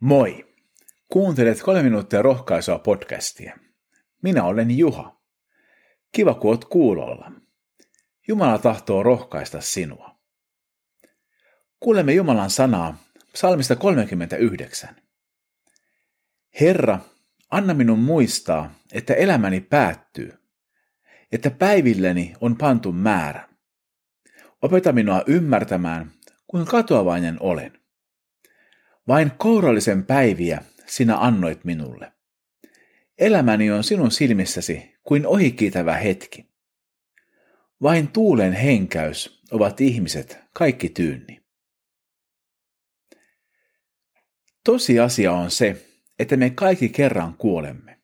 Moi! Kuuntelet kolme minuuttia rohkaisua podcastia. Minä olen Juha. Kiva, kun oot kuulolla. Jumala tahtoo rohkaista sinua. Kuulemme Jumalan sanaa psalmista 39. Herra, anna minun muistaa, että elämäni päättyy, että päivilleni on pantu määrä. Opeta minua ymmärtämään, kuinka katoavainen olen. Vain kourallisen päiviä sinä annoit minulle. Elämäni on sinun silmissäsi kuin ohikiitävä hetki. Vain tuulen henkäys ovat ihmiset kaikki tyynni. Tosiasia on se, että me kaikki kerran kuolemme.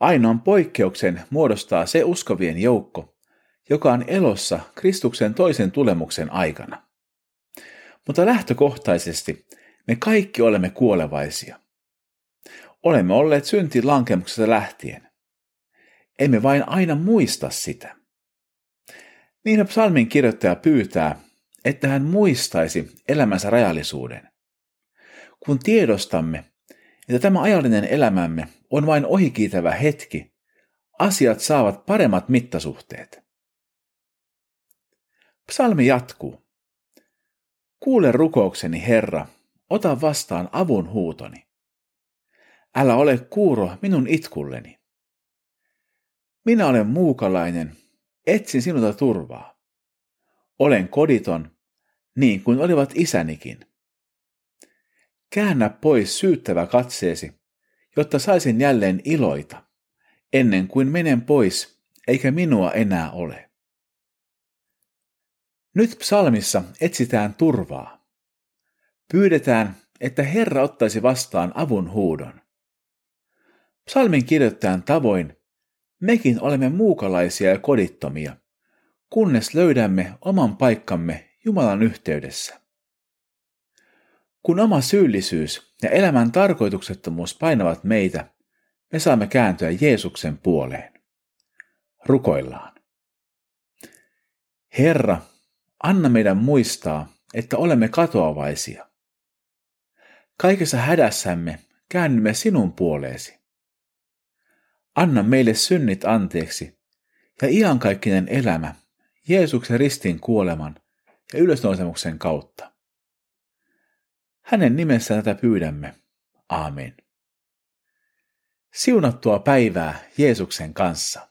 Ainoan poikkeuksen muodostaa se uskovien joukko, joka on elossa Kristuksen toisen tulemuksen aikana. Mutta lähtökohtaisesti me kaikki olemme kuolevaisia. Olemme olleet syntiin lankemuksesta lähtien. Emme vain aina muista sitä. Niin psalmin kirjoittaja pyytää, että hän muistaisi elämänsä rajallisuuden. Kun tiedostamme, että tämä ajallinen elämämme on vain ohikiitävä hetki, asiat saavat paremmat mittasuhteet. Psalmi jatkuu. Kuule rukoukseni, Herra, ota vastaan avun huutoni. Älä ole kuuro minun itkulleni. Minä olen muukalainen, etsin sinulta turvaa. Olen koditon, niin kuin olivat isänikin. Käännä pois syyttävä katseesi, jotta saisin jälleen iloita, ennen kuin menen pois, eikä minua enää ole. Nyt psalmissa etsitään turvaa. Pyydetään, että Herra ottaisi vastaan avun huudon. Psalmin kirjoittajan tavoin mekin olemme muukalaisia ja kodittomia, kunnes löydämme oman paikkamme Jumalan yhteydessä. Kun oma syyllisyys ja elämän tarkoituksettomuus painavat meitä, me saamme kääntyä Jeesuksen puoleen. Rukoillaan. Herra, anna meidän muistaa, että olemme katoavaisia. Kaikessa hädässämme käännymme sinun puoleesi. Anna meille synnit anteeksi ja iankaikkinen elämä Jeesuksen ristin kuoleman ja ylösnousemuksen kautta. Hänen nimessään tätä pyydämme. Aamen. Siunattua päivää Jeesuksen kanssa.